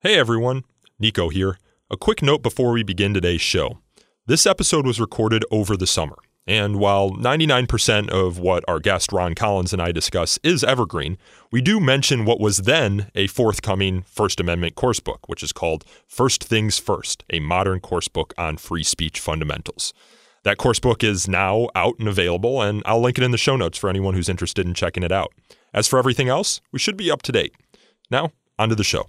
Hey everyone, Nico here. A quick note before we begin today's show. This episode was recorded over the summer, and while 99% of what our guest Ron Collins and I discuss is evergreen, we do mention what was then a forthcoming First Amendment course book, which is called First Things First, a modern course book on free speech fundamentals. That course book is now out and available, and I'll link it in the show notes for anyone who's interested in checking it out. As for everything else, we should be up to date. Now, on to the show.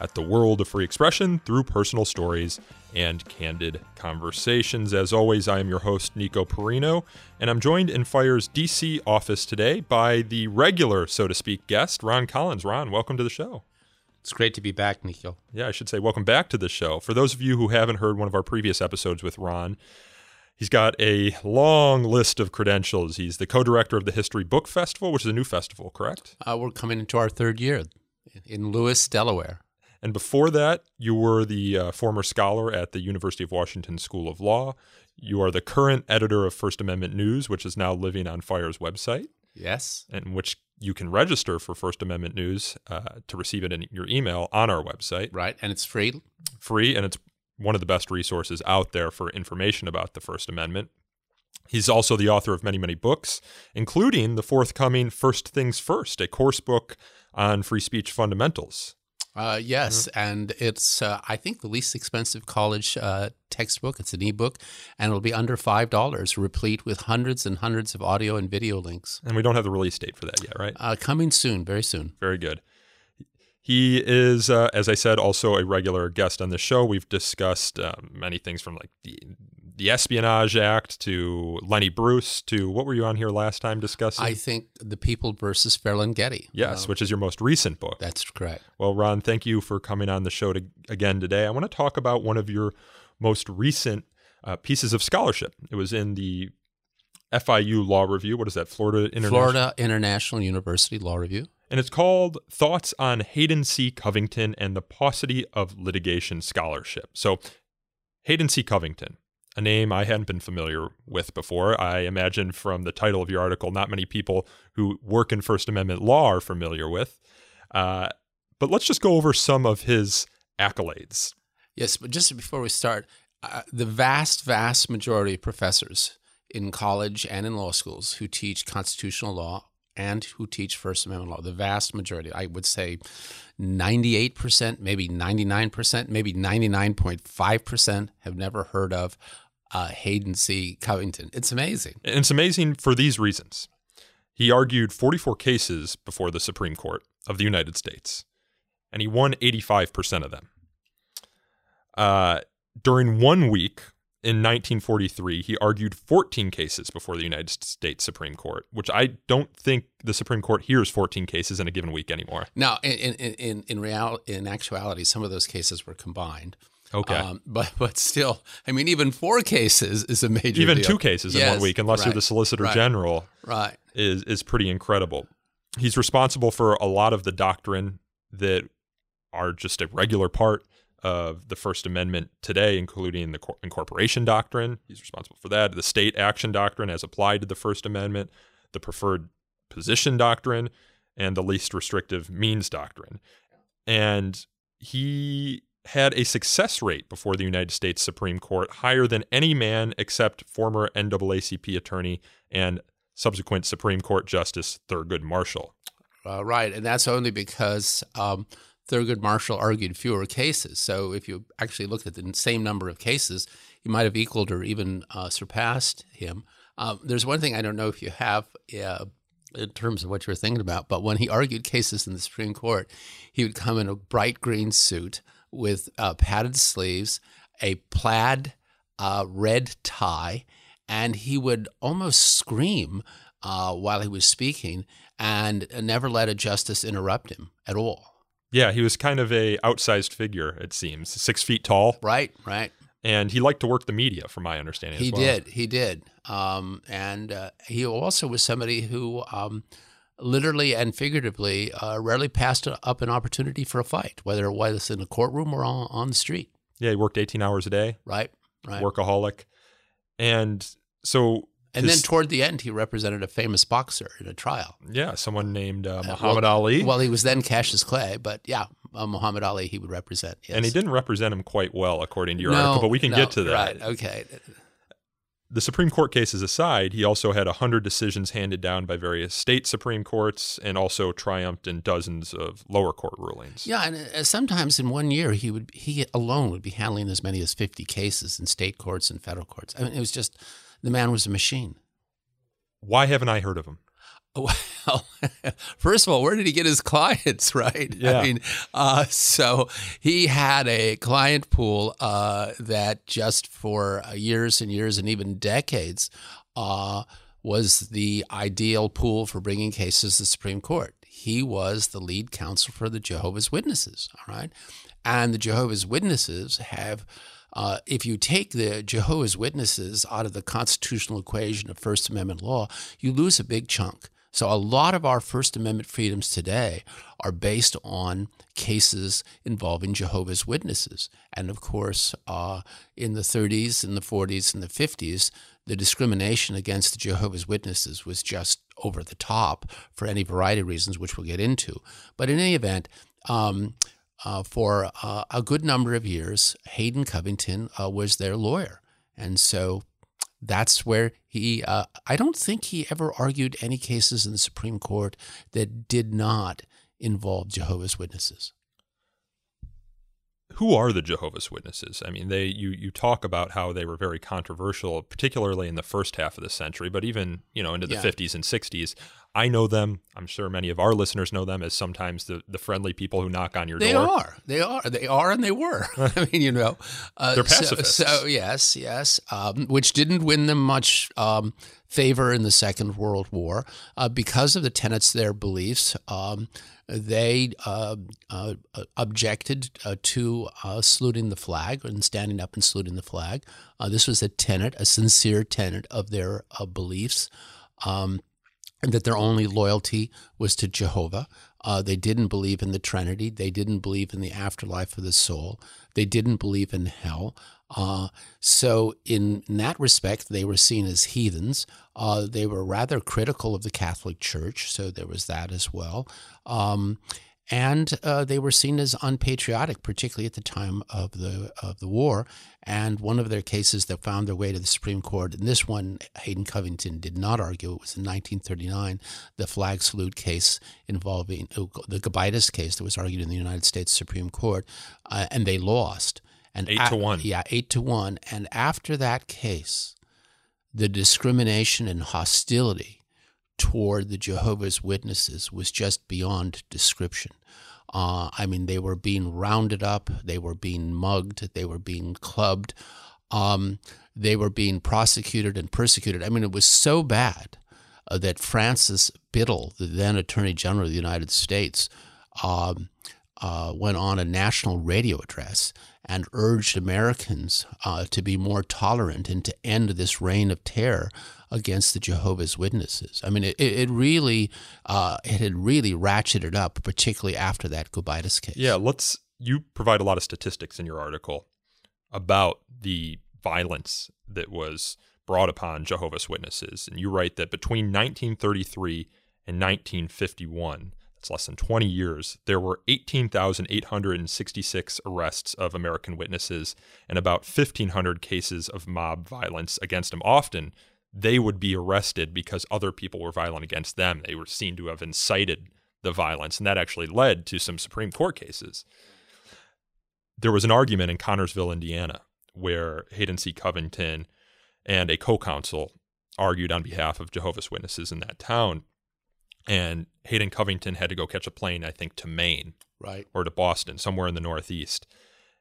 at the world of free expression through personal stories and candid conversations. As always, I am your host, Nico Perino, and I'm joined in FIRE's DC office today by the regular, so to speak, guest, Ron Collins. Ron, welcome to the show. It's great to be back, Nico. Yeah, I should say welcome back to the show. For those of you who haven't heard one of our previous episodes with Ron, He's got a long list of credentials. He's the co director of the History Book Festival, which is a new festival, correct? Uh, we're coming into our third year in Lewes, Delaware. And before that, you were the uh, former scholar at the University of Washington School of Law. You are the current editor of First Amendment News, which is now living on FIRE's website. Yes. And which you can register for First Amendment News uh, to receive it in your email on our website. Right. And it's free. Free. And it's one of the best resources out there for information about the First Amendment. He's also the author of many, many books, including the forthcoming First Things First, a course book on free speech fundamentals. Uh, yes, mm-hmm. and it's uh, I think the least expensive college uh, textbook. It's an ebook, and it'll be under five dollars, replete with hundreds and hundreds of audio and video links. And we don't have the release date for that yet, right? Uh, coming soon, very soon. Very good. He is, uh, as I said, also a regular guest on the show. We've discussed um, many things from like the the Espionage Act to Lenny Bruce to what were you on here last time discussing? I think The People versus Ferlinghetti. Yes, uh, which is your most recent book. That's correct. Well, Ron, thank you for coming on the show to, again today. I want to talk about one of your most recent uh, pieces of scholarship. It was in the FIU Law Review. What is that? Florida International Florida International University Law Review and it's called Thoughts on Hayden C. Covington and the Paucity of Litigation Scholarship. So, Hayden C. Covington, a name I hadn't been familiar with before. I imagine from the title of your article, not many people who work in First Amendment law are familiar with. Uh, but let's just go over some of his accolades. Yes, but just before we start, uh, the vast, vast majority of professors in college and in law schools who teach constitutional law and who teach First Amendment law. The vast majority, I would say 98%, maybe 99%, maybe 99.5% have never heard of uh, Hayden C. Covington. It's amazing. And it's amazing for these reasons. He argued 44 cases before the Supreme Court of the United States, and he won 85% of them. Uh, during one week, in 1943, he argued 14 cases before the United States Supreme Court, which I don't think the Supreme Court hears 14 cases in a given week anymore. Now, in in in in, real, in actuality, some of those cases were combined. Okay, um, but but still, I mean, even four cases is a major. Even deal. two cases yes, in one week, unless right, you're the Solicitor right, General, right, is is pretty incredible. He's responsible for a lot of the doctrine that are just a regular part of the First Amendment today, including the incorporation doctrine. He's responsible for that. The state action doctrine as applied to the First Amendment, the preferred position doctrine, and the least restrictive means doctrine. And he had a success rate before the United States Supreme Court higher than any man except former NAACP attorney and subsequent Supreme Court Justice Thurgood Marshall. Uh, right, and that's only because um, Thurgood Marshall argued fewer cases. So if you actually looked at the same number of cases, you might have equaled or even uh, surpassed him. Um, there's one thing I don't know if you have uh, in terms of what you're thinking about, but when he argued cases in the Supreme Court, he would come in a bright green suit with uh, padded sleeves, a plaid uh, red tie, and he would almost scream uh, while he was speaking and never let a justice interrupt him at all. Yeah, he was kind of a outsized figure. It seems six feet tall. Right, right. And he liked to work the media, from my understanding. He well. did. He did. Um, and uh, he also was somebody who um, literally and figuratively uh, rarely passed up an opportunity for a fight, whether it was in a courtroom or on, on the street. Yeah, he worked 18 hours a day, Right. Right. workaholic. And so, and then toward the end, he represented a famous boxer in a trial. yeah, someone named uh, Uh, Muhammad well- Ali. Well, he was then Cassius Clay, but yeah, uh, Muhammad Ali he would represent. Yes. and he didn't represent him quite well, according to your no, article, but we can no, get to that. Right. Okay. The Supreme Court cases aside, he also had 100 decisions handed down by various state Supreme Courts and also triumphed in dozens of lower court rulings. Yeah, and uh, sometimes in one year he would he alone would be handling as many as fifty cases in state courts and federal courts. I mean, it was just the man was a machine. Why haven't I heard of him? Well, first of all, where did he get his clients? Right? Yeah. I mean, uh, so he had a client pool uh, that just for uh, years and years and even decades uh, was the ideal pool for bringing cases to the Supreme Court. He was the lead counsel for the Jehovah's Witnesses. All right, and the Jehovah's Witnesses have. Uh, if you take the Jehovah's Witnesses out of the constitutional equation of First Amendment law, you lose a big chunk. So, a lot of our First Amendment freedoms today are based on cases involving Jehovah's Witnesses. And of course, uh, in the 30s, in the 40s, and the 50s, the discrimination against the Jehovah's Witnesses was just over the top for any variety of reasons, which we'll get into. But in any event, um, uh, for uh, a good number of years, Hayden Covington uh, was their lawyer. And so that's where he, uh, I don't think he ever argued any cases in the Supreme Court that did not involve Jehovah's Witnesses. Who are the Jehovah's Witnesses? I mean, they you you talk about how they were very controversial, particularly in the first half of the century, but even you know into the Yeah. 50s and 60s. I know them. I'm sure many of our listeners know them as sometimes the, the friendly people who knock on your They door. They are. They are. They are, and they were. I mean, you know, uh, They're so- pacifists. So, yes, yes, um, which didn't win them much um, favor in the Second World War uh, because of the tenets of their beliefs. Um, they uh, uh, objected uh, to uh, saluting the flag and standing up and saluting the flag. Uh, this was a tenet, a sincere tenet of their uh, beliefs. Um, that their only loyalty was to Jehovah. Uh, they didn't believe in the Trinity. They didn't believe in the afterlife of the soul. They didn't believe in hell. Uh, so, in, in that respect, they were seen as heathens. Uh, they were rather critical of the Catholic Church, so there was that as well. Um, and uh, they were seen as unpatriotic, particularly at the time of the of the war. And one of their cases that found their way to the Supreme Court, and this one Hayden Covington did not argue. It was in 1939, the flag salute case involving uh, the Gobitis case that was argued in the United States Supreme Court, uh, and they lost. And Eight to one. Yeah, eight to one. And after that case, the discrimination and hostility toward the Jehovah's Witnesses was just beyond description. Uh, I mean, they were being rounded up, they were being mugged, they were being clubbed, um, they were being prosecuted and persecuted. I mean, it was so bad uh, that Francis Biddle, the then Attorney General of the United States, um, uh, went on a national radio address and urged Americans uh, to be more tolerant and to end this reign of terror against the Jehovah's Witnesses. I mean, it, it really uh, it had really ratcheted up, particularly after that Gobitis case. Yeah, let's. You provide a lot of statistics in your article about the violence that was brought upon Jehovah's Witnesses, and you write that between 1933 and 1951, that's less than 20 years, there were 18,866 arrests of American witnesses and about 1,500 cases of mob violence against them. Often, they would be arrested because other people were violent against them. They were seen to have incited the violence, and that actually led to some Supreme Court cases. There was an argument in Connersville, Indiana, where Hayden C. Covington and a co counsel argued on behalf of Jehovah's Witnesses in that town. And Hayden Covington had to go catch a plane, I think, to Maine Right. or to Boston, somewhere in the Northeast.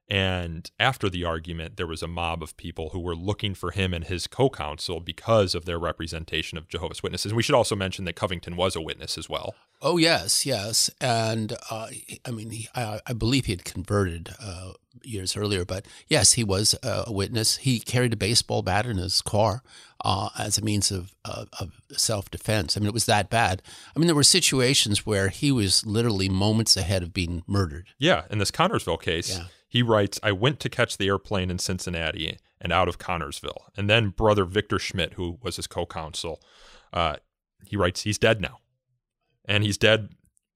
And after the argument, there was a mob of people who were looking for him and his co counsel because of their representation of Jehovah's Witnesses. And we should also mention that Covington was a witness as well. Oh yes, yes, and uh, I mean, he, I, I believe he had converted uh, years earlier. But yes, he was a witness. He carried a baseball bat in his car uh, as a means of, of, of self defense. I mean, it was that bad. I mean, there were situations where he was literally moments ahead of being murdered. Yeah, in this Connersville case, Yeah. He writes, I went to catch the airplane in Cincinnati and out of Connersville. And then brother Victor Schmidt, who was his co counsel, uh, he writes, he's dead now. And he's dead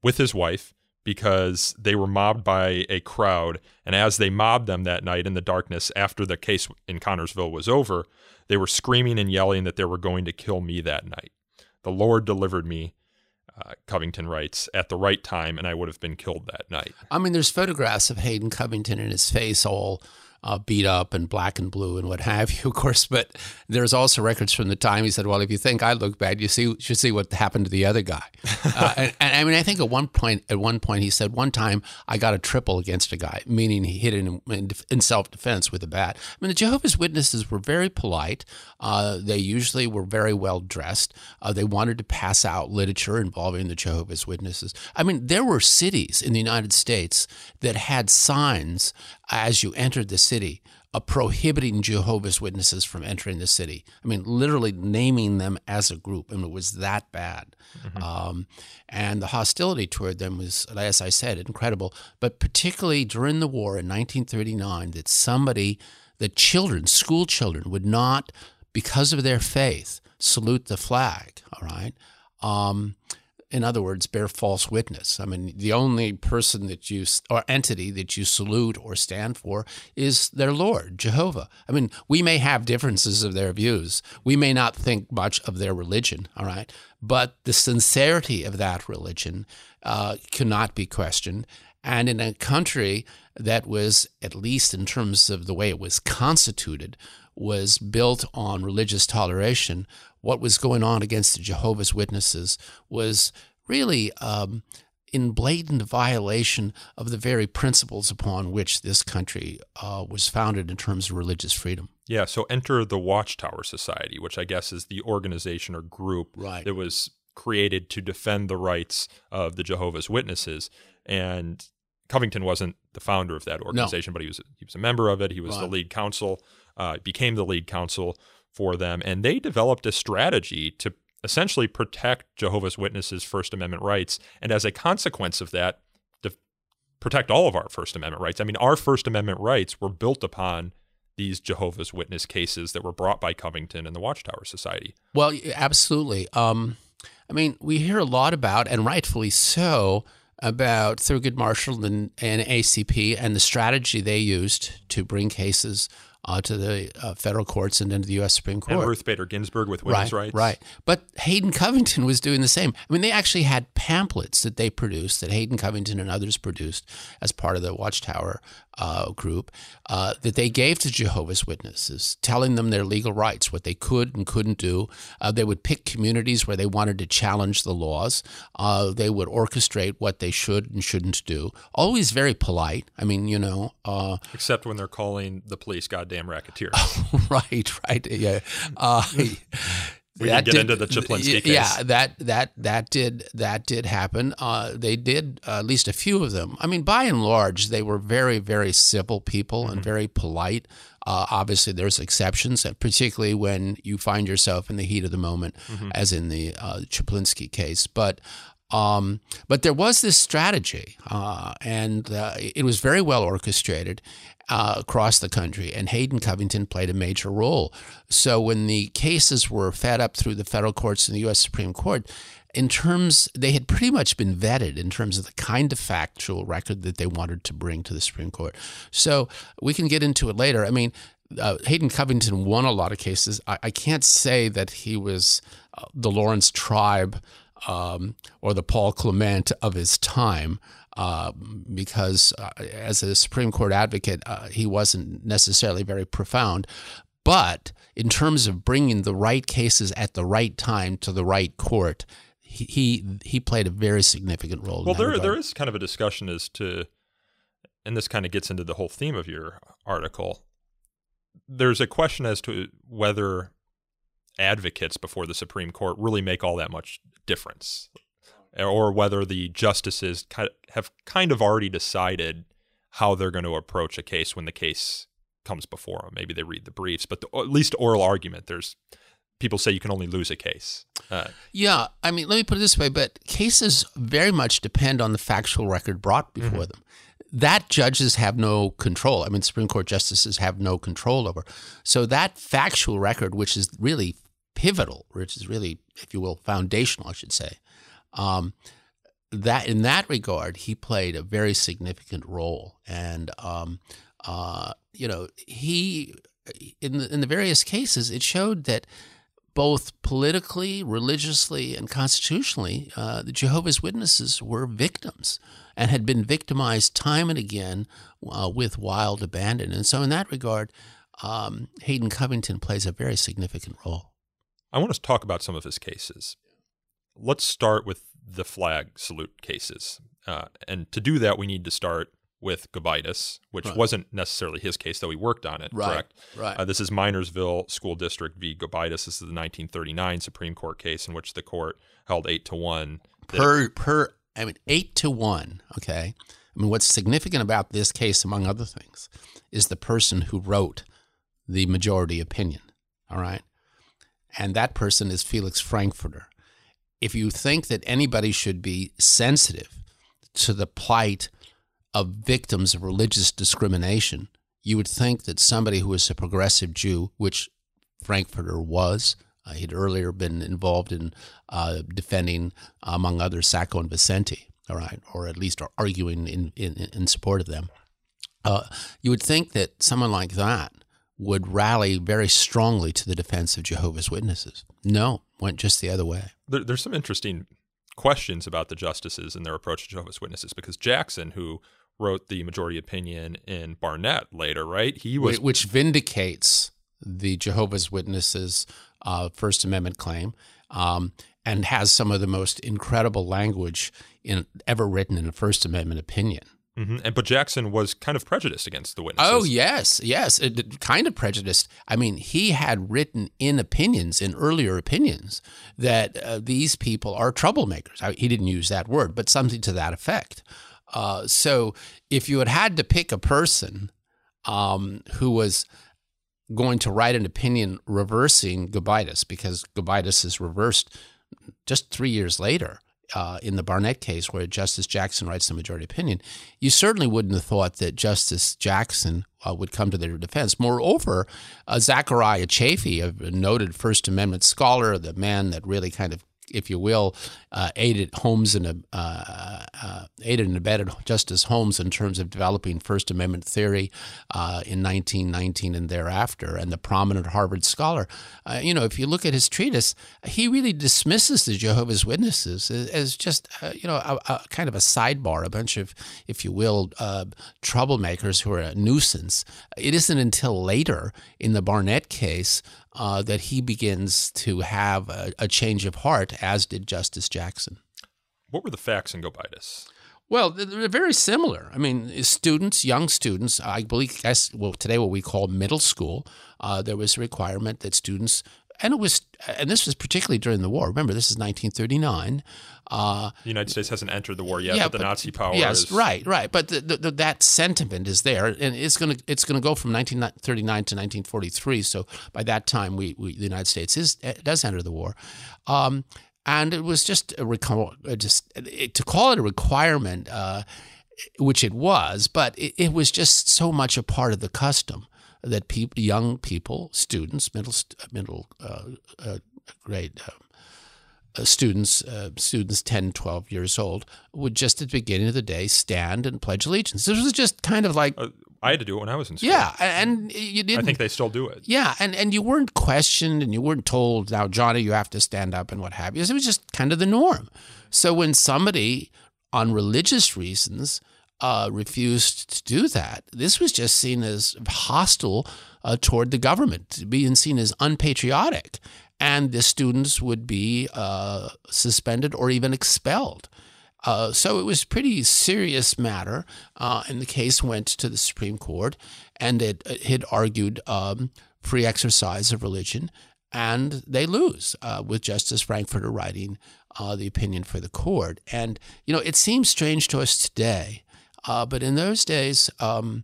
with his wife because they were mobbed by a crowd. And as they mobbed them that night in the darkness after the case in Connersville was over, they were screaming and yelling that they were going to kill me that night. The Lord delivered me, uh, Covington writes, at the right time, and I would have been killed that night. I mean, there's photographs of Hayden Covington and his face all uh, beat up and black and blue and what have you, of course. But there's also records from the time he said, "Well, if you think I look bad, you see, you should see what happened to the other guy." uh, and, and I mean, I think at one point, at one point, he said, "One time I got a triple against a guy," meaning he hit him in, in self defense with a bat. I mean, the Jehovah's Witnesses were very polite. Uh, they usually were very well dressed. Uh, they wanted to pass out literature involving the Jehovah's Witnesses. I mean, there were cities in the United States that had signs as you entered the city uh, prohibiting Jehovah's Witnesses from entering the city. I mean, literally naming them as a group, and it was that bad. Um, and the hostility toward them was, as I said, incredible. But particularly during the war in 1939, that somebody, that children, school children, would not, because of their faith, salute the flag. All right. Um, in other words, bear false witness. I mean, the only person that you or entity that you salute or stand for is their Lord, Jehovah. I mean, we may have differences of their views. We may not think much of their religion, all right, but the sincerity of that religion uh, cannot be questioned. And in a country that was, at least in terms of the way it was constituted, was built on religious toleration, what was going on against the Jehovah's Witnesses was really um, in blatant violation of the very principles upon which this country uh, was founded in terms of religious freedom. Yeah, so enter the Watchtower Society, which I guess is the organization or group Right. that was created to defend the rights of the Jehovah's Witnesses. And Covington wasn't the founder of that organization, but he was he was a member of it. He was the lead counsel, uh, became the lead counsel for them, and they developed a strategy to essentially protect Jehovah's Witnesses' First Amendment rights, and as a consequence of that, to protect all of our First Amendment rights. I mean, our First Amendment rights were built upon these Jehovah's Witness cases that were brought by Covington and the Watchtower Society. Well, absolutely. Um, I mean, we hear a lot about, and rightfully so, about Thurgood Marshall and, and ACP and the strategy they used to bring cases uh, to the uh, federal courts and then to the U.S. Supreme Court. And Ruth Bader Ginsburg with women's right, rights. Right. But Hayden Covington was doing the same. I mean, they actually had pamphlets that they produced, that Hayden Covington and others produced as part of the Watchtower uh, group, uh, that they gave to Jehovah's Witnesses, telling them their legal rights, what they could and couldn't do. Uh, they would pick communities where they wanted to challenge the laws. Uh, they would orchestrate what they should and shouldn't do. Always very polite. I mean, you know. Uh, Except when they're calling the police goddamn racketeers. right, right, yeah. We that can get into the Chaplinsky case. Yeah, that that that did that did happen. Uh, they did uh, at least a few of them. I mean, by and large, they were very very civil people Mm-hmm. and very polite. Uh, obviously, there's exceptions, particularly when you find yourself in the heat of the moment, Mm-hmm. as in the uh, Chaplinsky case. But um, but there was this strategy, uh, and uh, it was very well orchestrated uh, across the country, and Hayden Covington played a major role. So when the cases were fed up through the federal courts and the U.S. Supreme Court, in terms, they had pretty much been vetted in terms of the kind of factual record that they wanted to bring to the Supreme Court. So we can get into it later. I mean, uh, Hayden Covington won a lot of cases. I, I can't say that he was uh, the Laurence Tribe um, or the Paul Clement of his time. Uh, because uh, as a Supreme Court advocate, uh, he wasn't necessarily very profound. But in terms of bringing the right cases at the right time to the right court, he he, he played a very significant role. Well, in there regard. there is kind of a discussion as to, and this kind of gets into the whole theme of your article. There's a question as to whether advocates before the Supreme Court really make all that much difference, or whether the justices have kind of already decided how they're going to approach a case when the case comes before them. Maybe they read the briefs, but the, at least oral argument. There's people say you can only lose a case. Uh, yeah, I mean, let me put it this way: but cases very much depend on the factual record brought before mm-hmm. them. That judges have no control. I mean, Supreme Court justices have no control over. So that factual record, which is really pivotal, which is really, if you will, foundational, I should say. Um, that in that regard, he played a very significant role, and um, uh, you know, he in the, in the various cases, it showed that both politically, religiously, and constitutionally, uh, the Jehovah's Witnesses were victims and had been victimized time and again uh, with wild abandon. And so, in that regard, um, Hayden Covington plays a very significant role. I want to talk about some of his cases. Let's start with the flag salute cases. Uh, and to do that, we need to start with Gobitis, which right. wasn't necessarily his case, though he worked on it. Right. Correct. Right. Uh, this is Minersville School District v. Gobitis. This is the 1939 Supreme Court case in which the court held eight to one. Per per, I mean eight to one. Okay. I mean, what's significant about this case, among other things, is the person who wrote the majority opinion. All right. And that person is Felix Frankfurter if you think that anybody should be sensitive to the plight of victims of religious discrimination, you would think that somebody who is a progressive Jew, which Frankfurter was, uh, he'd earlier been involved in uh, defending, among others, Sacco and Vanzetti, all right, or at least arguing in, in, in support of them. Uh, you would think that someone like that would rally very strongly to the defense of Jehovah's Witnesses. No, went just the other way. There, there's some interesting questions about the justices and their approach to Jehovah's Witnesses because Jackson, who wrote the majority opinion in Barnette later, right? He was which vindicates the Jehovah's Witnesses' uh, First Amendment claim, um, and has some of the most incredible language in ever written in a First Amendment opinion. Mm-hmm. And but Jackson was kind of prejudiced against the witnesses. Oh yes, yes, it, kind of prejudiced. I mean, he had written in opinions, in earlier opinions, that uh, these people are troublemakers. I, he didn't use that word, but something to that effect. Uh, so, if you had had to pick a person um, who was going to write an opinion reversing Gobitis, because Gobitis is reversed just three years later uh, in the Barnette case, where Justice Jackson writes the majority opinion, you certainly wouldn't have thought that Justice Jackson uh, would come to their defense. Moreover, uh, Zechariah Chafee, a noted First Amendment scholar, the man that really kind of if you will, uh, aided Holmes and uh, uh, aided and abetted Justice Holmes in terms of developing First Amendment theory uh, in 1919 and thereafter, and the prominent Harvard scholar. Uh, you know, if you look at his treatise, he really dismisses the Jehovah's Witnesses as, just uh, you know a, a, kind of a sidebar, a bunch of, if you will, troublemakers who are a nuisance. It isn't until later in the Barnette case uh, that he begins to have a, a, change of heart, as did Justice Jackson. What were the facts in Gobitis? Well, they're very similar. I mean, students, young students, I believe, guess, well, today what we call middle school, uh, there was a requirement that students and it was, and this was particularly during the war. Remember, this is 1939. Uh, the United States hasn't entered the war yet, yeah, but the but, Nazi power. Yes, is... right, right. But the, the, the, that sentiment is there, and it's going to it's going to go from 1939 to 1943. So by that time, we, we the United States is does enter the war. Um, and it was just a just it, to call it a requirement, uh, which it was, but it, it was just so much a part of the custom that people, young people, students, middle middle uh, uh, grade uh, uh students, uh, students 10, 12 years old, would just at the beginning of the day stand and pledge allegiance. This was just kind of like. Uh, I had to do it when I was in school. Yeah, and you didn't. I think they still do it. Yeah, and, and you weren't questioned and you weren't told, now, Johnny, you have to stand up and what have you. It was just kind of the norm. So when somebody, on religious reasons, uh, refused to do that. This was just seen as hostile uh, toward the government, being seen as unpatriotic, and the students would be uh, suspended or even expelled. Uh, so it was a pretty serious matter, uh, and the case went to the Supreme Court, and it, it had argued um, free exercise of religion, and they lose uh, with Justice Frankfurter writing the opinion for the court. And you know, it seems strange to us today Uh, but in those days, um,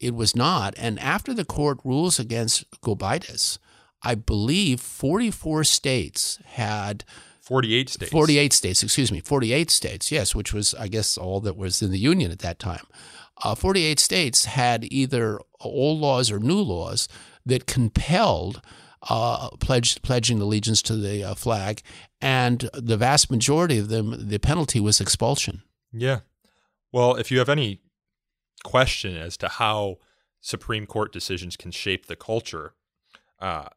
it was not. And after the court rules against Gobitis, I believe 44 states had 48 states. 48 states, excuse me, 48 states, yes, which was, I guess, all that was in the Union at that time. Uh, 48 states had either old laws or new laws that compelled uh, pledge, pledging allegiance to the uh, flag, and the vast majority of them, the penalty was expulsion. Yeah. Well, if you have any question as to how Supreme Court decisions can shape the culture, uh,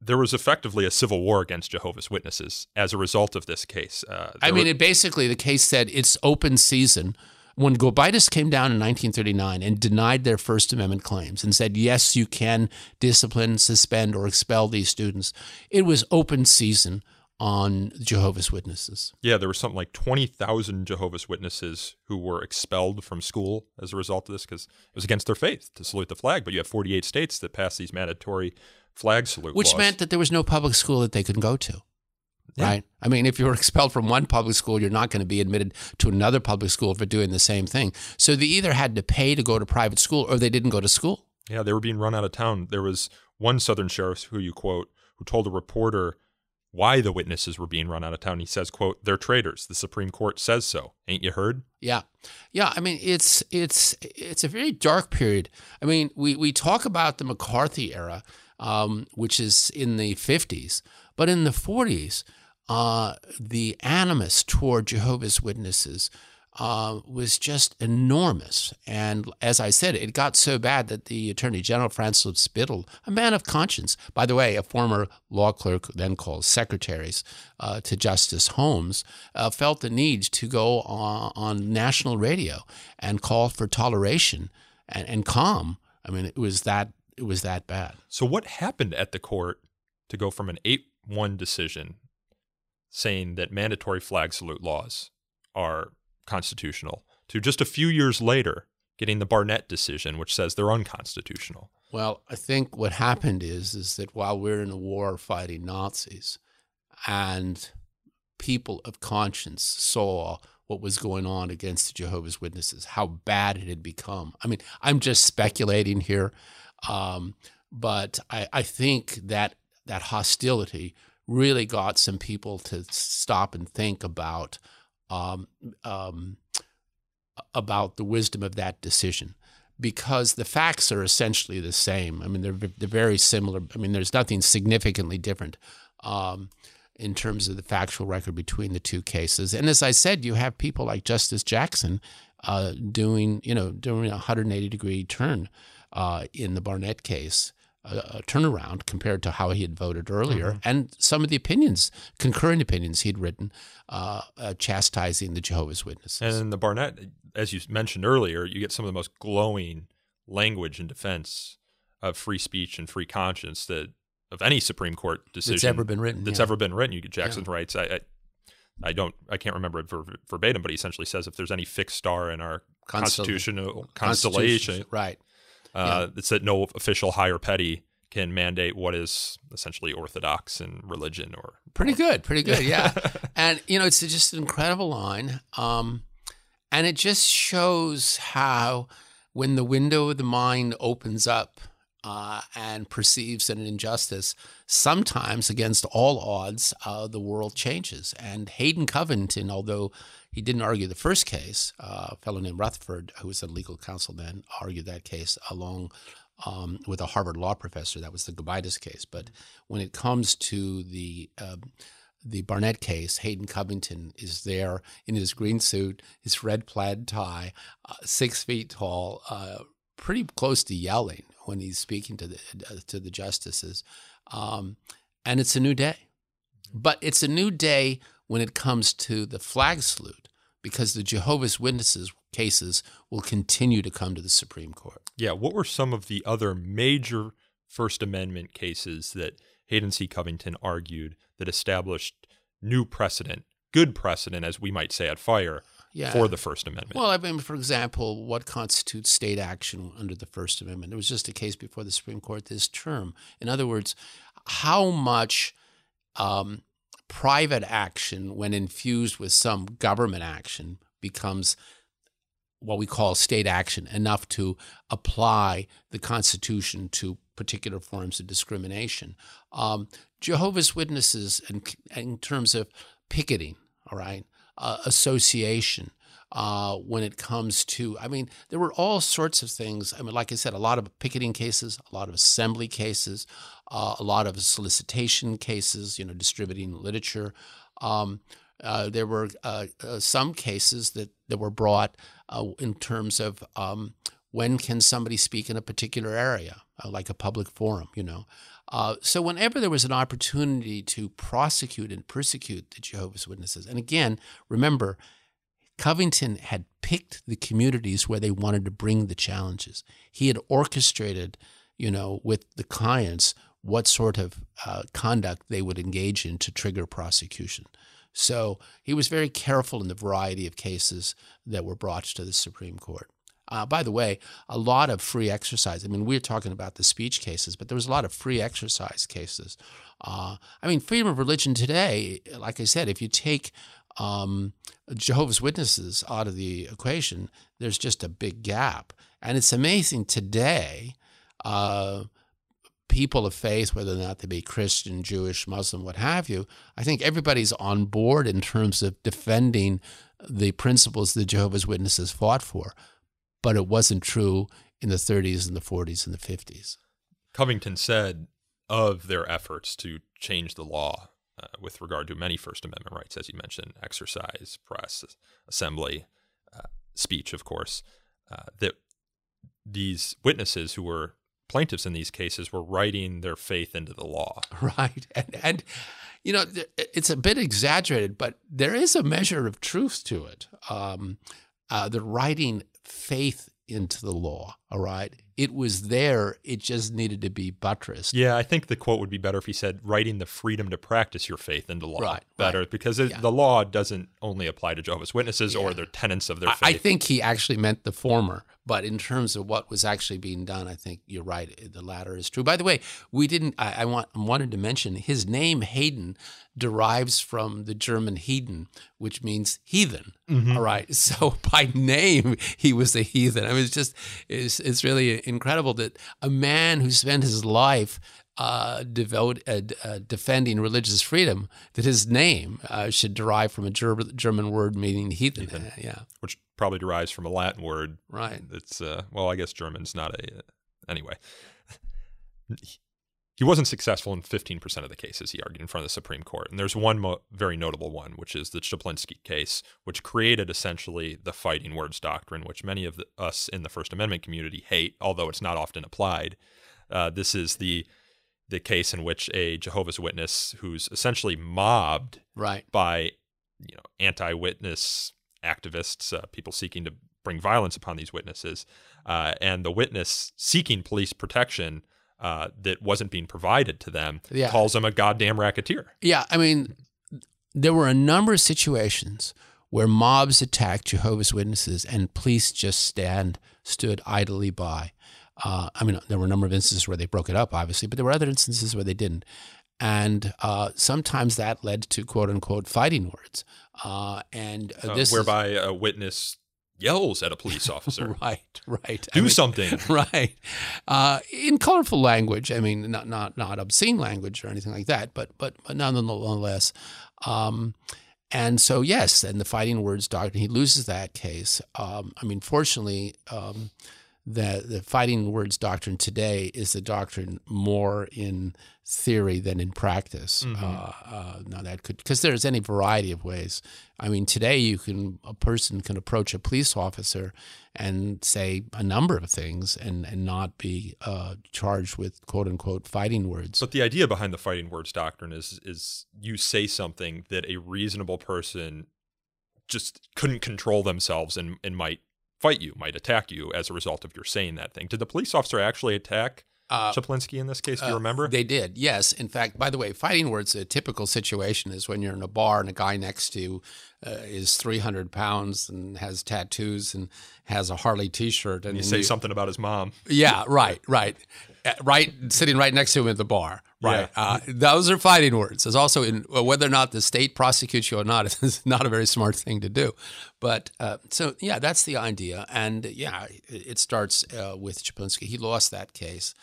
there was effectively a civil war against Jehovah's Witnesses as a result of this case. Uh, I mean, were- it basically the case said it's open season. When Gobitis came down in 1939 and denied their First Amendment claims and said, yes, you can discipline, suspend, or expel these students, it was open season on Jehovah's Witnesses. yeah, there were something like 20,000 Jehovah's Witnesses who were expelled from school as a result of this because it was against their faith to salute the flag. But you have 48 states that passed these mandatory flag salute Which laws. meant that there was no public school that they could go to. Yeah. Right? I mean, if you were expelled from one public school, you're not going to be admitted to another public school for doing the same thing. So they either had to pay to go to private school or they didn't go to school. Yeah, they were being run out of town. There was one Southern sheriff who you quote who told a reporter why the witnesses were being run out of town. He says, "quote They're traitors. The Supreme Court says so. Ain't you heard?" Yeah, yeah. I mean, it's it's it's a very dark period. I mean, we we talk about the McCarthy era, um, which is in the fifties, but in the forties, uh, the animus toward Jehovah's Witnesses uh, was just enormous. And as I said, it got so bad that the Attorney General Francis Biddle, a man of conscience, by the way, a former law clerk, then called secretaries uh, to Justice Holmes, uh, felt the need to go on, on national radio and call for toleration and, and calm. I mean, it was that it was that bad. So what happened at the court to go from an eight-one decision saying that mandatory flag salute laws are constitutional to just a few years later getting the Barnette decision, which says they're unconstitutional? Well, I think what happened is is that while we're in a war fighting Nazis, and people of conscience saw what was going on against the Jehovah's Witnesses, how bad it had become. I mean, I'm just speculating here, um, but I, I think that that hostility really got some people to stop and think about um, um, about the wisdom of that decision because the facts are essentially the same. I mean, they're they're very similar. I mean, there's nothing significantly different um, in terms of the factual record between the two cases. And as I said, you have people like Justice Jackson uh, doing you know doing a 180 degree turn uh, in the Barnette case. A, a turnaround compared to how he had voted earlier, and some of the opinions, concurrent opinions he'd written, uh, uh, chastising the Jehovah's Witnesses. And in the Barnette, as you mentioned earlier, you get some of the most glowing language in defense of free speech and free conscience that of any Supreme Court decision that's ever been written, That's yeah. ever been written. You get Jackson writes. I, I I don't. I can't remember it ver- verbatim, but he essentially says if there's any fixed star in our constitutional constellation, right? Uh, it's that no official high or petty can mandate what is essentially orthodox in religion or Pretty good, pretty good, yeah. and you know, it's just an incredible line, um, and it just shows how when the window of the mind opens up uh, and perceives an injustice, sometimes against all odds, uh, the world changes. And Hayden Covington, although he didn't argue the first case, uh, a fellow named Rutherford, who was a legal counsel then, argued that case along um, with a Harvard law professor. That was the Gobitis case. But when it comes to the um, the Barnette case, Hayden Covington is there in his green suit, his red plaid tie, uh, six feet tall, uh, pretty close to yelling when he's speaking to the uh, to the justices, um, and it's a new day. But it's a new day when it comes to the flag salute because the Jehovah's Witnesses cases will continue to come to the Supreme Court. Yeah, what were some of the other major First Amendment cases that Hayden C. Covington argued that established new precedent, good precedent, as we might say at Fire, Yeah. for the First Amendment? Well, I mean, for example, what constitutes state action under the First Amendment? There was just a case before the Supreme Court this term. In other words, how much um, private action, when infused with some government action, becomes what we call state action, enough to apply the Constitution to particular forms of discrimination. Um, Jehovah's Witnesses, in, in, terms of picketing, all right, uh, association, uh, when it comes to, I mean, there were all sorts of things. I mean, like I said, a lot of picketing cases, a lot of assembly cases, uh, a lot of solicitation cases, you know, distributing literature. Um, uh, there were uh, uh, some cases that, that were brought in terms of um, when can somebody speak in a particular area, uh, like a public forum, you know. Uh, so whenever there was an opportunity to prosecute and persecute the Jehovah's Witnesses, and again, remember, Covington had picked the communities where they wanted to bring the challenges. He had orchestrated, you know, with the clients what sort of uh, conduct they would engage in to trigger prosecution. So he was very careful in the variety of cases that were brought to the Supreme Court. Uh, by the way, a lot of free exercise. I mean, we're talking about the speech cases, but there was a lot of free exercise cases. Uh, I mean, freedom of religion today, like I said, if you take um, Jehovah's Witnesses out of the equation, there's just a big gap. And it's amazing today, uh, people of faith, whether or not they be Christian, Jewish, Muslim, what have you, I think everybody's on board in terms of defending the principles the Jehovah's Witnesses fought for but it wasn't true in the 30s and the 40s and the 50s. Covington said of their efforts to change the law uh, with regard to many First Amendment rights, as you mentioned, exercise, press, assembly, uh, speech, of course, uh, that these witnesses who were plaintiffs in these cases were writing their faith into the law. Right. And, and you know, it's a bit exaggerated, but there is a measure of truth to it. Um, uh, the writing faith into the law. All right. It was there. It just needed to be buttressed. Yeah, I think the quote would be better if he said, writing the freedom to practice your faith into law. Right. Better right. because it, yeah. the law doesn't only apply to Jehovah's Witnesses yeah. or their tenants of their faith. I think he actually meant the former. But in terms of what was actually being done, I think you're right. The latter is true. By the way, we didn't. I, I want wanted to mention his name Hayden derives from the German Heiden, which means heathen. Mm-hmm. All right. So by name, he was a heathen. I mean, it's just it's it's really incredible that a man who spent his life uh, devote, uh, uh, defending religious freedom, that his name uh, should derive from a Ger- German word meaning heathen. heathen. Uh, yeah, which probably derives from a Latin word. Right. It's uh, well, I guess German's not a anyway. He wasn't successful in 15% of the cases, he argued in front of the Supreme Court. And there's one mo- very notable one, which is the Chaplinsky case, which created essentially the fighting words doctrine, which many of the, us in the First Amendment community hate, although it's not often applied. Uh, this is the the case in which a Jehovah's Witness who's essentially mobbed right. by you know anti-witness activists, uh, people seeking to bring violence upon these witnesses, uh, and the witness seeking police protection uh, that wasn't being provided to them yeah. calls him a goddamn racketeer. Yeah, I mean, there were a number of situations where mobs attacked Jehovah's Witnesses and police just stand stood idly by. Uh, I mean, there were a number of instances where they broke it up, obviously, but there were other instances where they didn't. And uh, sometimes that led to quote unquote fighting words. Uh, and uh, this whereby is, a witness yells at a police officer. right, right. Do I mean, something. Right. Uh, in colorful language. I mean, not not not obscene language or anything like that, but but, but nonetheless. Um, and so yes, and the fighting words doctrine. He loses that case. Um, I mean, fortunately. Um, the the fighting words doctrine today is the doctrine more in theory than in practice. Mm-hmm. Uh, uh, now that could because there's any variety of ways. I mean, today you can a person can approach a police officer and say a number of things and and not be uh, charged with quote unquote fighting words. But the idea behind the fighting words doctrine is is you say something that a reasonable person just couldn't control themselves and, and might fight you, might attack you as a result of your saying that thing. Did the police officer actually attack uh, Chaplinsky in this case? Do you uh, remember? They did, yes. In fact, by the way, fighting words, a typical situation is when you're in a bar and a guy next to you uh, is 300 pounds and has tattoos and has a Harley t shirt. And, and you say you, something about his mom. Yeah, right, right. Uh, right, sitting right next to him at the bar, Right. Uh, those are fighting words. There's also in well, whether or not the state prosecutes you or not is not a very smart thing to do. But uh, so yeah, that's the idea. And yeah, it starts uh, with Chaplinsky. He lost that case,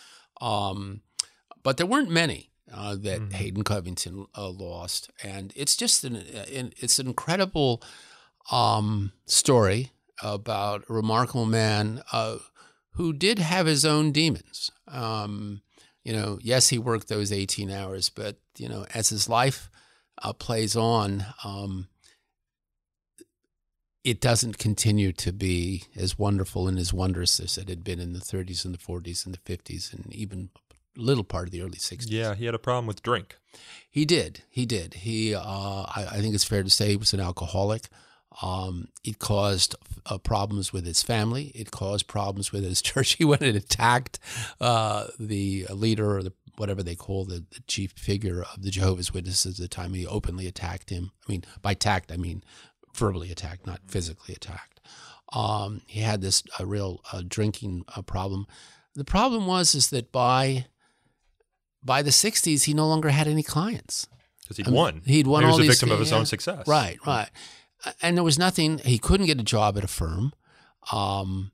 um, but there weren't many uh, that mm-hmm. Hayden Covington uh, lost, and it's just an, an it's an incredible um, story about a remarkable man uh, who did have his own demons. Um, you know, yes, he worked those 18 hours, but, you know, as his life uh, plays on, um, it doesn't continue to be as wonderful and as wondrous as it had been in the 30s and the 40s and the 50s and even a little part of the early 60s. Yeah, he had a problem with drink. He did. He did. He, uh, I, I, think it's fair to say, he was an alcoholic. Um, it caused uh, problems with his family. It caused problems with his church. He went and attacked uh, the leader or the whatever they call the, the, chief figure of the Jehovah's Witnesses at the time. He openly attacked him. I mean, by tact, I mean verbally attacked, not physically attacked. Um, he had this a real uh, drinking uh, problem. The problem was is that by by the '60s, he no longer had any clients because he'd I mean, won. He'd won. He was a victim these, of his yeah. own success. Right, right and there was nothing. He couldn't get a job at a firm, um,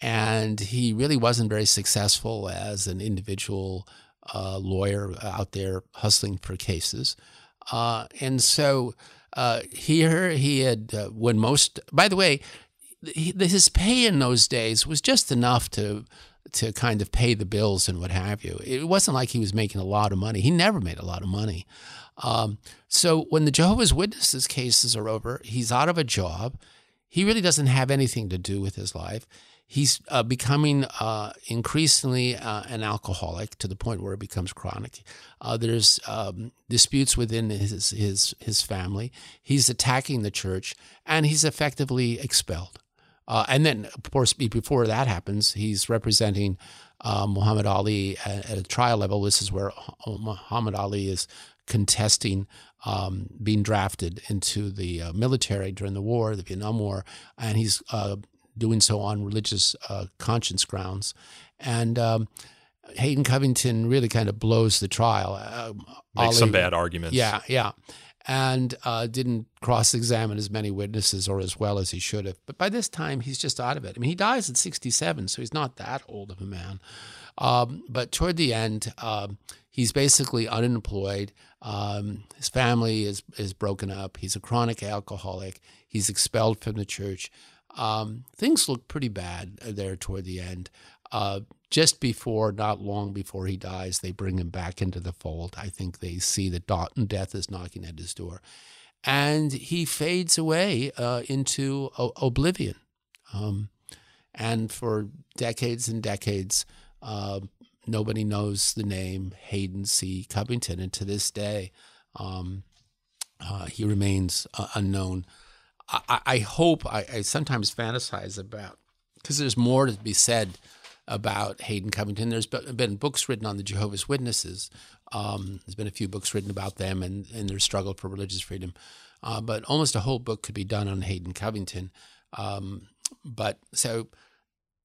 and he really wasn't very successful as an individual uh, lawyer out there hustling for cases. Uh, and so uh, here he had uh, when most. By the way, he, his pay in those days was just enough to to kind of pay the bills and what have you. It wasn't like he was making a lot of money. He never made a lot of money. Um, so when the Jehovah's Witnesses cases are over, he's out of a job. He really doesn't have anything to do with his life. He's uh, becoming uh, increasingly uh, an alcoholic to the point where it becomes chronic. Uh, there's um, disputes within his, his his family. He's attacking the church, and he's effectively expelled. Uh, and then, of course, before that happens, he's representing uh, Muhammad Ali at, at, a trial level. This is where Muhammad Ali is contesting um, being drafted into the uh, military during the war, the Vietnam War, and he's uh, doing so on religious uh, conscience grounds. And um, Hayden Covington really kind of blows the trial. Uh, Makes Ali, some bad arguments. Yeah, yeah. And uh, didn't cross examine as many witnesses or as well as he should have. But by this time, he's just out of it. I mean, he dies at 67, so he's not that old of a man. Um, but toward the end, um, he's basically unemployed. Um, his family is is broken up. He's a chronic alcoholic. He's expelled from the church. Um, things look pretty bad there toward the end. Uh, just before, not long before he dies, they bring him back into the fold. I think they see that death is knocking at his door, and he fades away uh, into o- oblivion. Um, and for decades and decades, uh, nobody knows the name Hayden C. Covington, and to this day, um, uh, he remains uh, unknown. I, I hope I, I, sometimes fantasize about because there's more to be said about Hayden Covington. There's been books written on the Jehovah's Witnesses. Um, there's been a few books written about them and, and their struggle for religious freedom. Uh, but almost a whole book could be done on Hayden Covington. Um, but so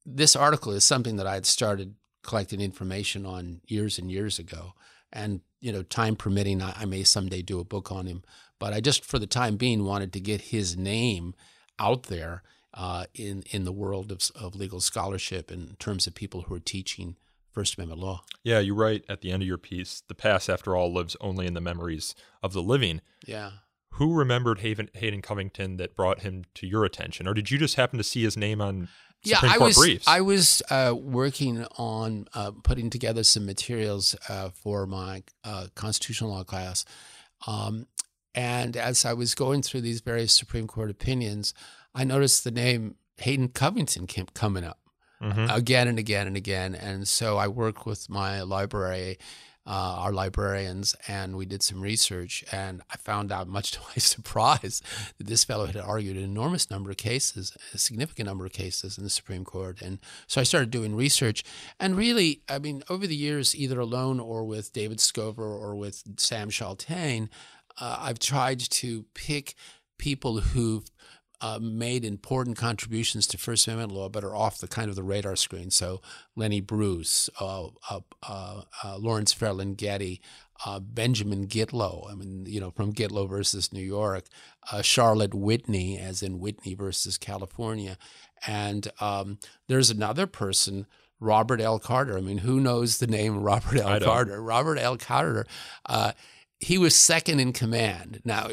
this article is something that I had started collecting information on years and years ago. And, you know, time permitting, I, I may someday do a book on him. But I just, for the time being, wanted to get his name out there uh, in, in the world of, of legal scholarship in terms of people who are teaching First Amendment law. Yeah, you write at the end of your piece the past, after all, lives only in the memories of the living. Yeah. Who remembered Hayden, Hayden Covington that brought him to your attention? Or did you just happen to see his name on yeah, Supreme I Court was briefs. I was uh, working on uh, putting together some materials uh, for my uh, constitutional law class, um, and as I was going through these various Supreme Court opinions, I noticed the name Hayden Covington kept coming up mm-hmm. again and again and again, and so I worked with my library uh, our librarians, and we did some research. And I found out, much to my surprise, that this fellow had argued an enormous number of cases, a significant number of cases in the Supreme Court. And so I started doing research. And really, I mean, over the years, either alone or with David Skover or with Sam Chaltain, uh, I've tried to pick people who've uh, made important contributions to First Amendment law, but are off the kind of the radar screen. So Lenny Bruce, uh, uh, uh, uh Lawrence Ferlinghetti, uh, Benjamin Gitlow. I mean, you know, from Gitlow versus New York, Charlotte Whitney, as in Whitney versus California, and um, there's another person. Robert L. Carter. I mean, who knows the name Robert L. Carter? Robert L. Carter he was second in command. Now,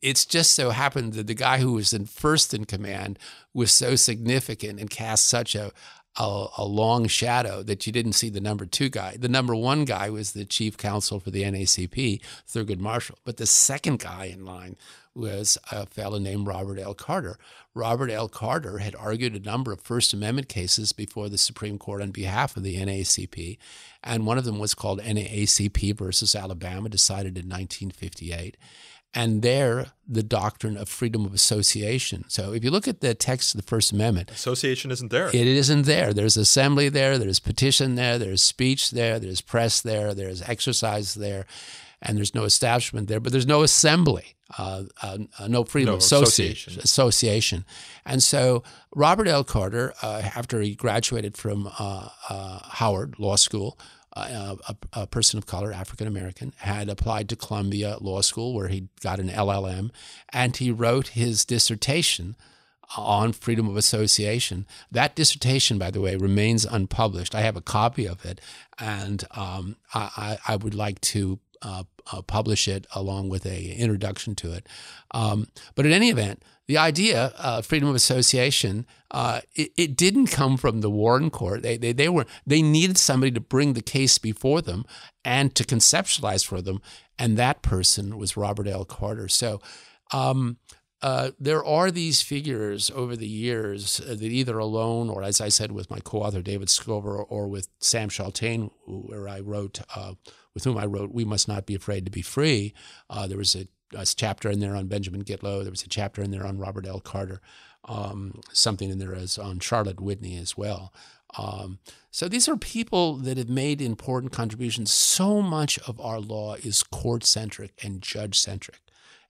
it's just so happened that the guy who was in first in command was so significant and cast such a, a, a, long shadow that you didn't see the number two guy. The number one guy was the chief counsel for the NAACP, Thurgood Marshall. But the second guy in line was a fellow named Robert L. Carter. Robert L. Carter had argued a number of First Amendment cases before the Supreme Court on behalf of the NAACP, and one of them was called NAACP versus Alabama, decided in 1958. And there, the doctrine of freedom of association. So if you look at the text of the First Amendment, association isn't there. It isn't there. There's assembly there, there's petition there, there's speech there, there's press there, there's exercise there and there's no establishment there, but there's no assembly, uh, uh, uh no freedom no, of association. association. And so Robert L. Carter, uh, after he graduated from uh, uh, Howard Law School, a, a, person of color, African American, had applied to Columbia Law School where he got an LLM, and he wrote his dissertation on freedom of association. That dissertation, by the way, remains unpublished. I have a copy of it, and um, I, I, would like to uh, uh, publish it along with a introduction to it. Um, but in any event, the idea, uh, freedom of association, uh, it, it, didn't come from the Warren Court. They, they, they were they needed somebody to bring the case before them and to conceptualize for them, and that person was Robert L. Carter. So. Um, uh, there are these figures over the years that either alone or, as I said, with my co-author David Skover or, with Sam Chaltain, where I wrote uh, with whom I wrote "We Must Not Be Afraid to Be Free." Uh, there was a, a, chapter in there on Benjamin Gitlow. There was a chapter in there on Robert L. Carter. Um, something in there as on Charlotte Whitney as well. Um, so these are people that have made important contributions. So much of our law is court centric and judge centric.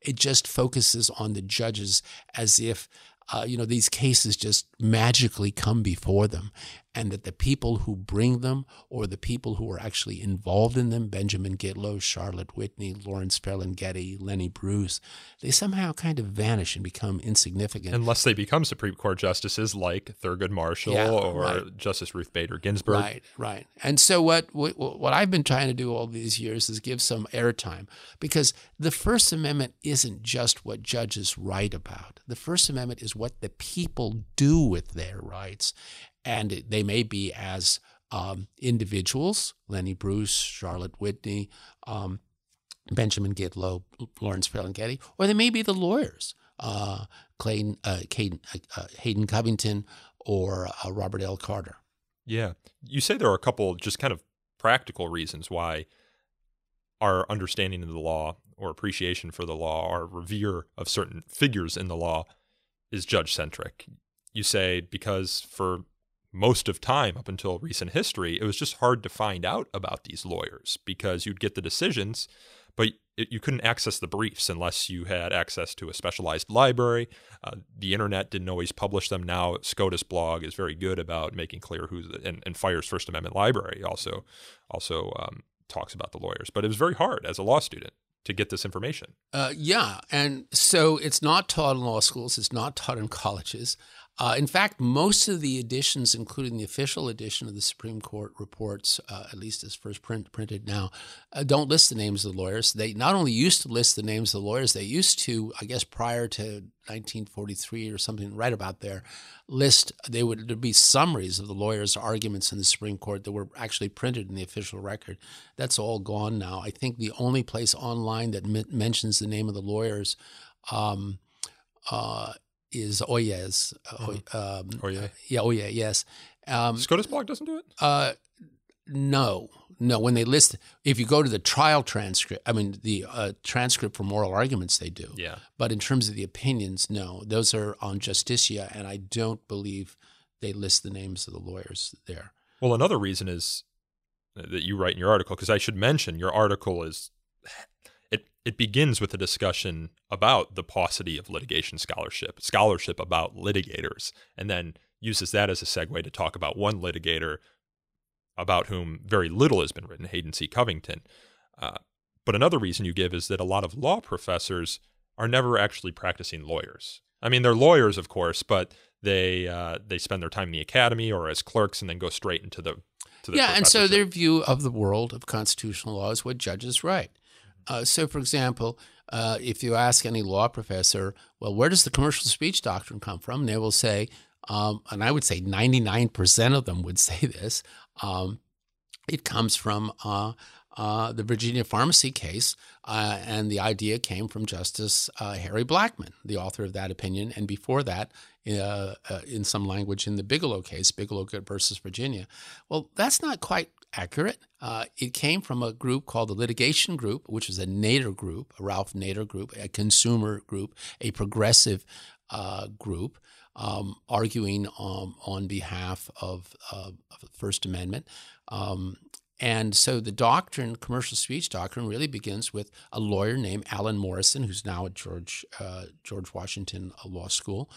It just focuses on the judges as if uh, you know, these cases just magically come before them, and that the people who bring them or the people who are actually involved in them, Benjamin Gitlow, Charlotte Whitney, Lawrence Ferlinghetti, Lenny Bruce, they somehow kind of vanish and become insignificant. Unless they become Supreme Court justices like Thurgood Marshall yeah, or right. Justice Ruth Bader Ginsburg. Right, right. And so what, what, what I've been trying to do all these years is give some airtime because the First Amendment isn't just what judges write about. The First Amendment is what the people do with their rights and they may be as um, individuals, Lenny Bruce, Charlotte Whitney, um, Benjamin Gitlow, Lawrence Ferlinghetti, or they may be the lawyers, uh, Clayton, uh, Caden, uh, uh, Hayden Covington or uh, Robert L. Carter. Yeah. You say there are a couple just kind of practical reasons why our understanding of the law or appreciation for the law, our revere of certain figures in the law is judge centric. You say because for most of time up until recent history, it was just hard to find out about these lawyers because you'd get the decisions, but it, you couldn't access the briefs unless you had access to a specialized library. Uh, the internet didn't always publish them. Now, SCOTUS blog is very good about making clear who's and, and FIRE's First Amendment library also also um, talks about the lawyers. But it was very hard as a law student to get this information. Uh, yeah, and so it's not taught in law schools. It's not taught in colleges. Uh, in fact, most of the editions, including the official edition of the Supreme Court reports, uh, at least as first print, printed now, uh, don't list the names of the lawyers. They not only used to list the names of the lawyers, they used to, I guess, prior to 1943 or something, right about there, list. They would there'd be summaries of the lawyers' arguments in the Supreme Court that were actually printed in the official record. That's all gone now. I think the only place online that m- mentions the name of the lawyers. Um, uh, is Oyez. Mm-hmm. Um, Oyez. Yeah, Oyez, yes. Um, SCOTUS blog doesn't do it? Uh, no, no. When they list, if you go to the trial transcript, I mean, the uh, transcript for moral arguments, they do. Yeah. But in terms of the opinions, no. Those are on Justicia, and I don't believe they list the names of the lawyers there. Well, another reason is that you write in your article, because I should mention your article is it begins with a discussion about the paucity of litigation scholarship, scholarship about litigators, and then uses that as a segue to talk about one litigator about whom very little has been written, Hayden C. Covington. Uh, but another reason you give is that a lot of law professors are never actually practicing lawyers. I mean, they're lawyers, of course, but they uh, they spend their time in the academy or as clerks and then go straight into the to the yeah, and so their view of the world of constitutional law is what judges write. Uh, so, for example, uh, if you ask any law professor, well, where does the commercial speech doctrine come from? They will say, um, and I would say 99% of them would say this, um, it comes from uh, uh, the Virginia pharmacy case, uh, and the idea came from Justice uh, Harry Blackmun, the author of that opinion, and before that, uh, uh, in some language, in the Bigelow case, Bigelow versus Virginia. Well, that's not quite accurate. Uh, it came from a group called the Litigation Group, which was a Nader group, a Ralph Nader group, a consumer group, a progressive group. Um, arguing um, on behalf of, of, the First Amendment. Um, and so the doctrine, commercial speech doctrine, really begins with a lawyer named Alan Morrison, who's now at George uh, George Washington uh, Law School,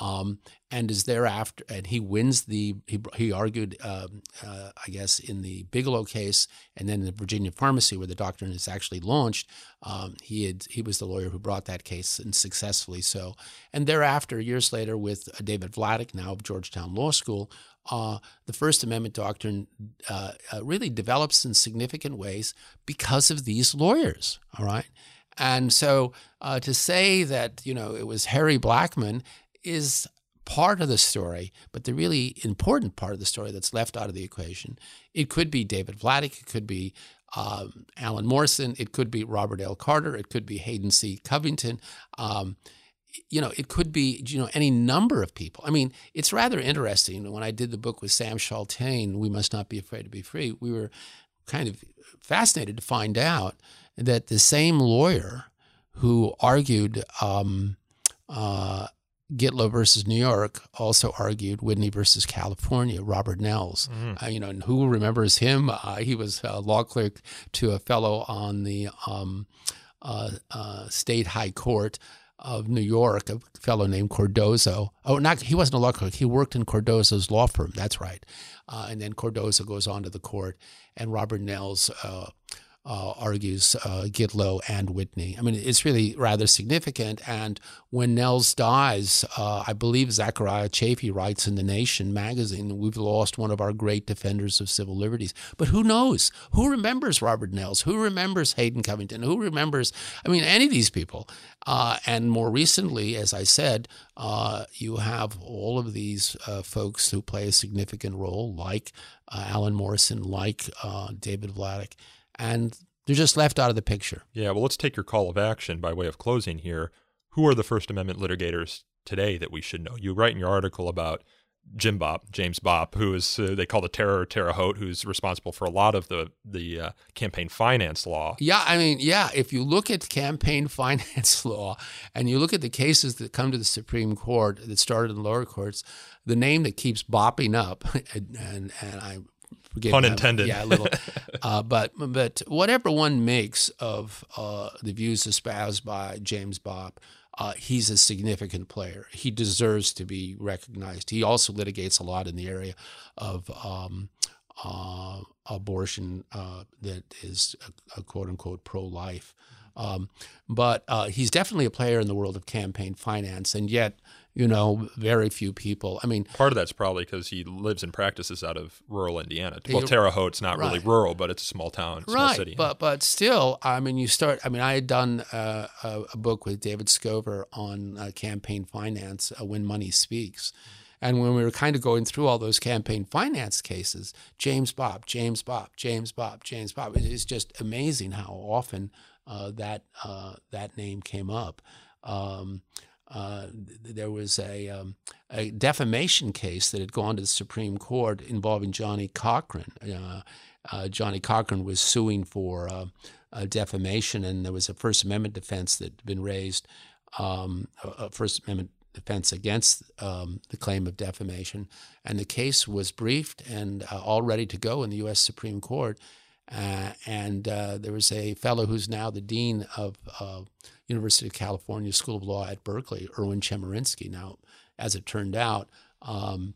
um, and is thereafter, and he wins the he, he argued, um, uh, I guess, in the Bigelow case, and then in the Virginia Pharmacy, where the doctrine is actually launched. Um, he had he was the lawyer who brought that case and successfully so. And thereafter, years later, with uh, David Vladeck, now of Georgetown Law School, uh, the First Amendment doctrine uh, uh, really develops in significant ways because of these lawyers. All right. And so uh, to say that, you know, it was Harry Blackmun is part of the story, but the really important part of the story that's left out of the equation. It could be David Vladeck, it could be um, Alan Morrison, it could be Robert L. Carter, it could be Hayden C. Covington. Um, you know, it could be, you know, any number of people. I mean, it's rather interesting. When I did the book with Sam Chaltain, We Must Not Be Afraid to Be Free, we were kind of fascinated to find out that the same lawyer who argued um, uh, Gitlow versus New York also argued Whitney versus California, Robert Nelles. Mm-hmm. Uh, you know, and who remembers him? Uh, he was a law clerk to a fellow on the um, uh, uh state high court of New York, a fellow named Cardozo. Oh, not he wasn't a law clerk. He worked in Cardozo's law firm. That's right. Uh, and then Cardozo goes on to the court, and Robert Nelles uh, uh, argues uh, Gitlow and Whitney. I mean, it's really rather significant. And when Nelles dies, uh, I believe Zechariah Chafee writes in The Nation magazine, we've lost one of our great defenders of civil liberties. But who knows? Who remembers Robert Nelles? Who remembers Hayden Covington? Who remembers, I mean, any of these people? Uh, and more recently, as I said, uh, you have all of these uh, folks who play a significant role, like uh, Alan Morrison, like uh, David Vladeck and they're just left out of the picture. Yeah, well, let's take your call of action by way of closing here. Who are the First Amendment litigators today that we should know? You write in your article about Jim Bopp, James Bopp, who is uh, they call the Terror Terre Haute, who's responsible for a lot of the the uh, campaign finance law. Yeah, I mean, yeah. If you look at campaign finance law and you look at the cases that come to the Supreme Court that started in lower courts, the name that keeps bopping up, and, and, and I Pun intended. Yeah, a little. uh, but but whatever one makes of uh, the views espoused by James Bopp, uh, he's a significant player. He deserves to be recognized. He also litigates a lot in the area of um, uh, abortion uh, that is a, a quote unquote pro life. Um, but uh, he's definitely a player in the world of campaign finance, and yet you know, very few people. I mean, part of that's probably because he lives and practices out of rural Indiana. Well, Terre Haute's not right. really rural, but it's a small town, small right. city. But but still, I mean, you start. I mean, I had done uh, a, a, book with David Skover on uh, campaign finance, uh, when money speaks. And when we were kind of going through all those campaign finance cases, James Bopp, James Bopp, James Bopp, James Bopp, it's just amazing how often that uh, that name came up. Um, uh, there was a, um, a, defamation case that had gone to the Supreme Court involving Johnnie Cochran. Uh, uh, Johnnie Cochran was suing for uh, defamation, and there was a First Amendment defense that had been raised, um, a First Amendment defense against um, the claim of defamation. And the case was briefed and uh, all ready to go in the U.S. Supreme Court. Uh, and uh, there was a fellow who's now the dean of uh, University of California School of Law at Berkeley, Erwin Chemerinsky. Now, as it turned out, um,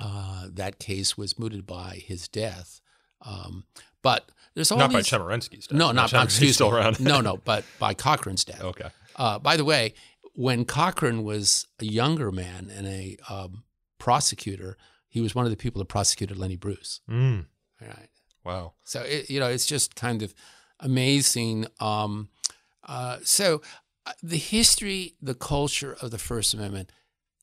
uh, that case was mooted by his death. Um, but there's all Not these, by Chemerinsky's death. No, not Chemerinsky's excuse still me. around. no, no, but by Cochran's death. okay. Uh, by the way, when Cochran was a younger man and a um, prosecutor, he was one of the people that prosecuted Lenny Bruce. Mm, Right. Wow. So it, you know, it's just kind of amazing. Um, uh, so uh, the history, the culture of the First Amendment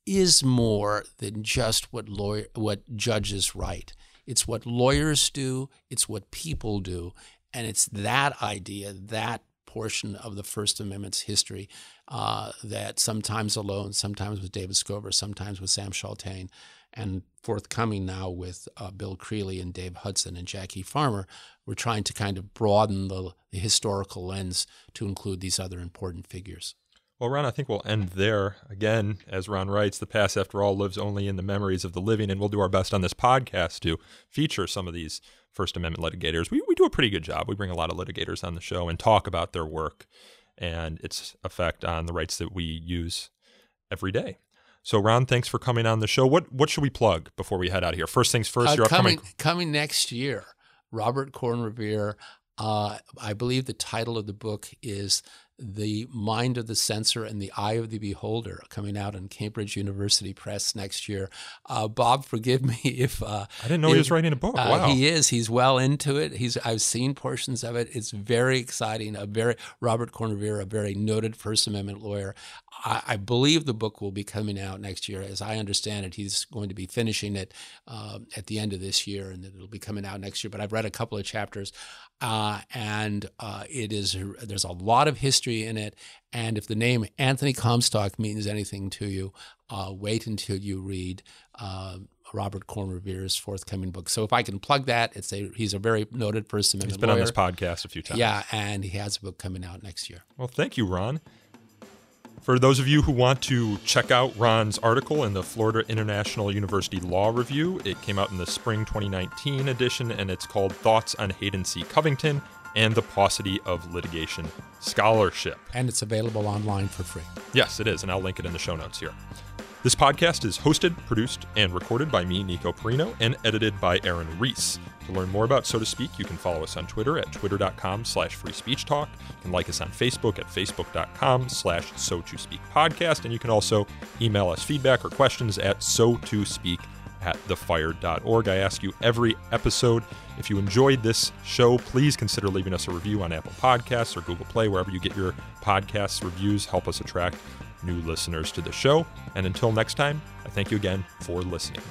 is more than just what lawyer, what judges write. It's what lawyers do. It's what people do, and it's that idea, that portion of the First Amendment's history uh, that sometimes alone, sometimes with David Skover, sometimes with Sam Chaltain, and forthcoming now with uh, Bill Creeley and Dave Hudson and Jackie Farmer, we're trying to kind of broaden the, the historical lens to include these other important figures. Well, Ron, I think we'll end there. Again, as Ron writes, the past, after all, lives only in the memories of the living, and we'll do our best on this podcast to feature some of these First Amendment litigators. We, we do a pretty good job. We bring a lot of litigators on the show and talk about their work and its effect on the rights that we use every day. So, Ron, thanks for coming on the show. What what should we plug before we head out of here? First things first, Uh, your coming upcoming. coming next year, Robert Corn Revere. Uh, I believe the title of the book is "The Mind of the Censor and the Eye of the Beholder," coming out in Cambridge University Press next year. Uh, Bob, forgive me if uh, I didn't know he was writing a book. uh, wow. He is. He's well into it. He's. I've seen portions of it. It's very exciting. A very Robert Corn-Revere, a very noted First Amendment lawyer. I, I believe the book will be coming out next year. As I understand it, he's going to be finishing it um, at the end of this year, and it'll be coming out next year. But I've read a couple of chapters, uh, and uh, it is. There's a lot of history in it. And if the name Anthony Comstock means anything to you, uh, wait until you read. Uh, Robert Corn Revere's forthcoming book. So if I can plug that, it's a he's a very noted First Amendment He's been lawyer. on this podcast a few times. Yeah, and he has a book coming out next year. Well, thank you, Ron. For those of you who want to check out Ron's article in the Florida International University Law Review, it came out in the spring 2019 edition and it's called Thoughts on Hayden C. Covington and the Paucity of Litigation Scholarship. And it's available online for free. Yes, it is, and I'll link it in the show notes here. This podcast is hosted, produced, and recorded by me, Nico Perino, and edited by Aaron Reese. To learn more about So to Speak, you can follow us on Twitter at twitter.com slash free speech talk. You can like us on Facebook at facebook.com slash so to speak podcast. And you can also email us feedback or questions at so to speak at thefire.org. I ask you every episode if you enjoyed this show, please consider leaving us a review on Apple Podcasts or Google Play, wherever you get your podcasts. Reviews help us attract new listeners to the show. And until next time, I thank you again for listening.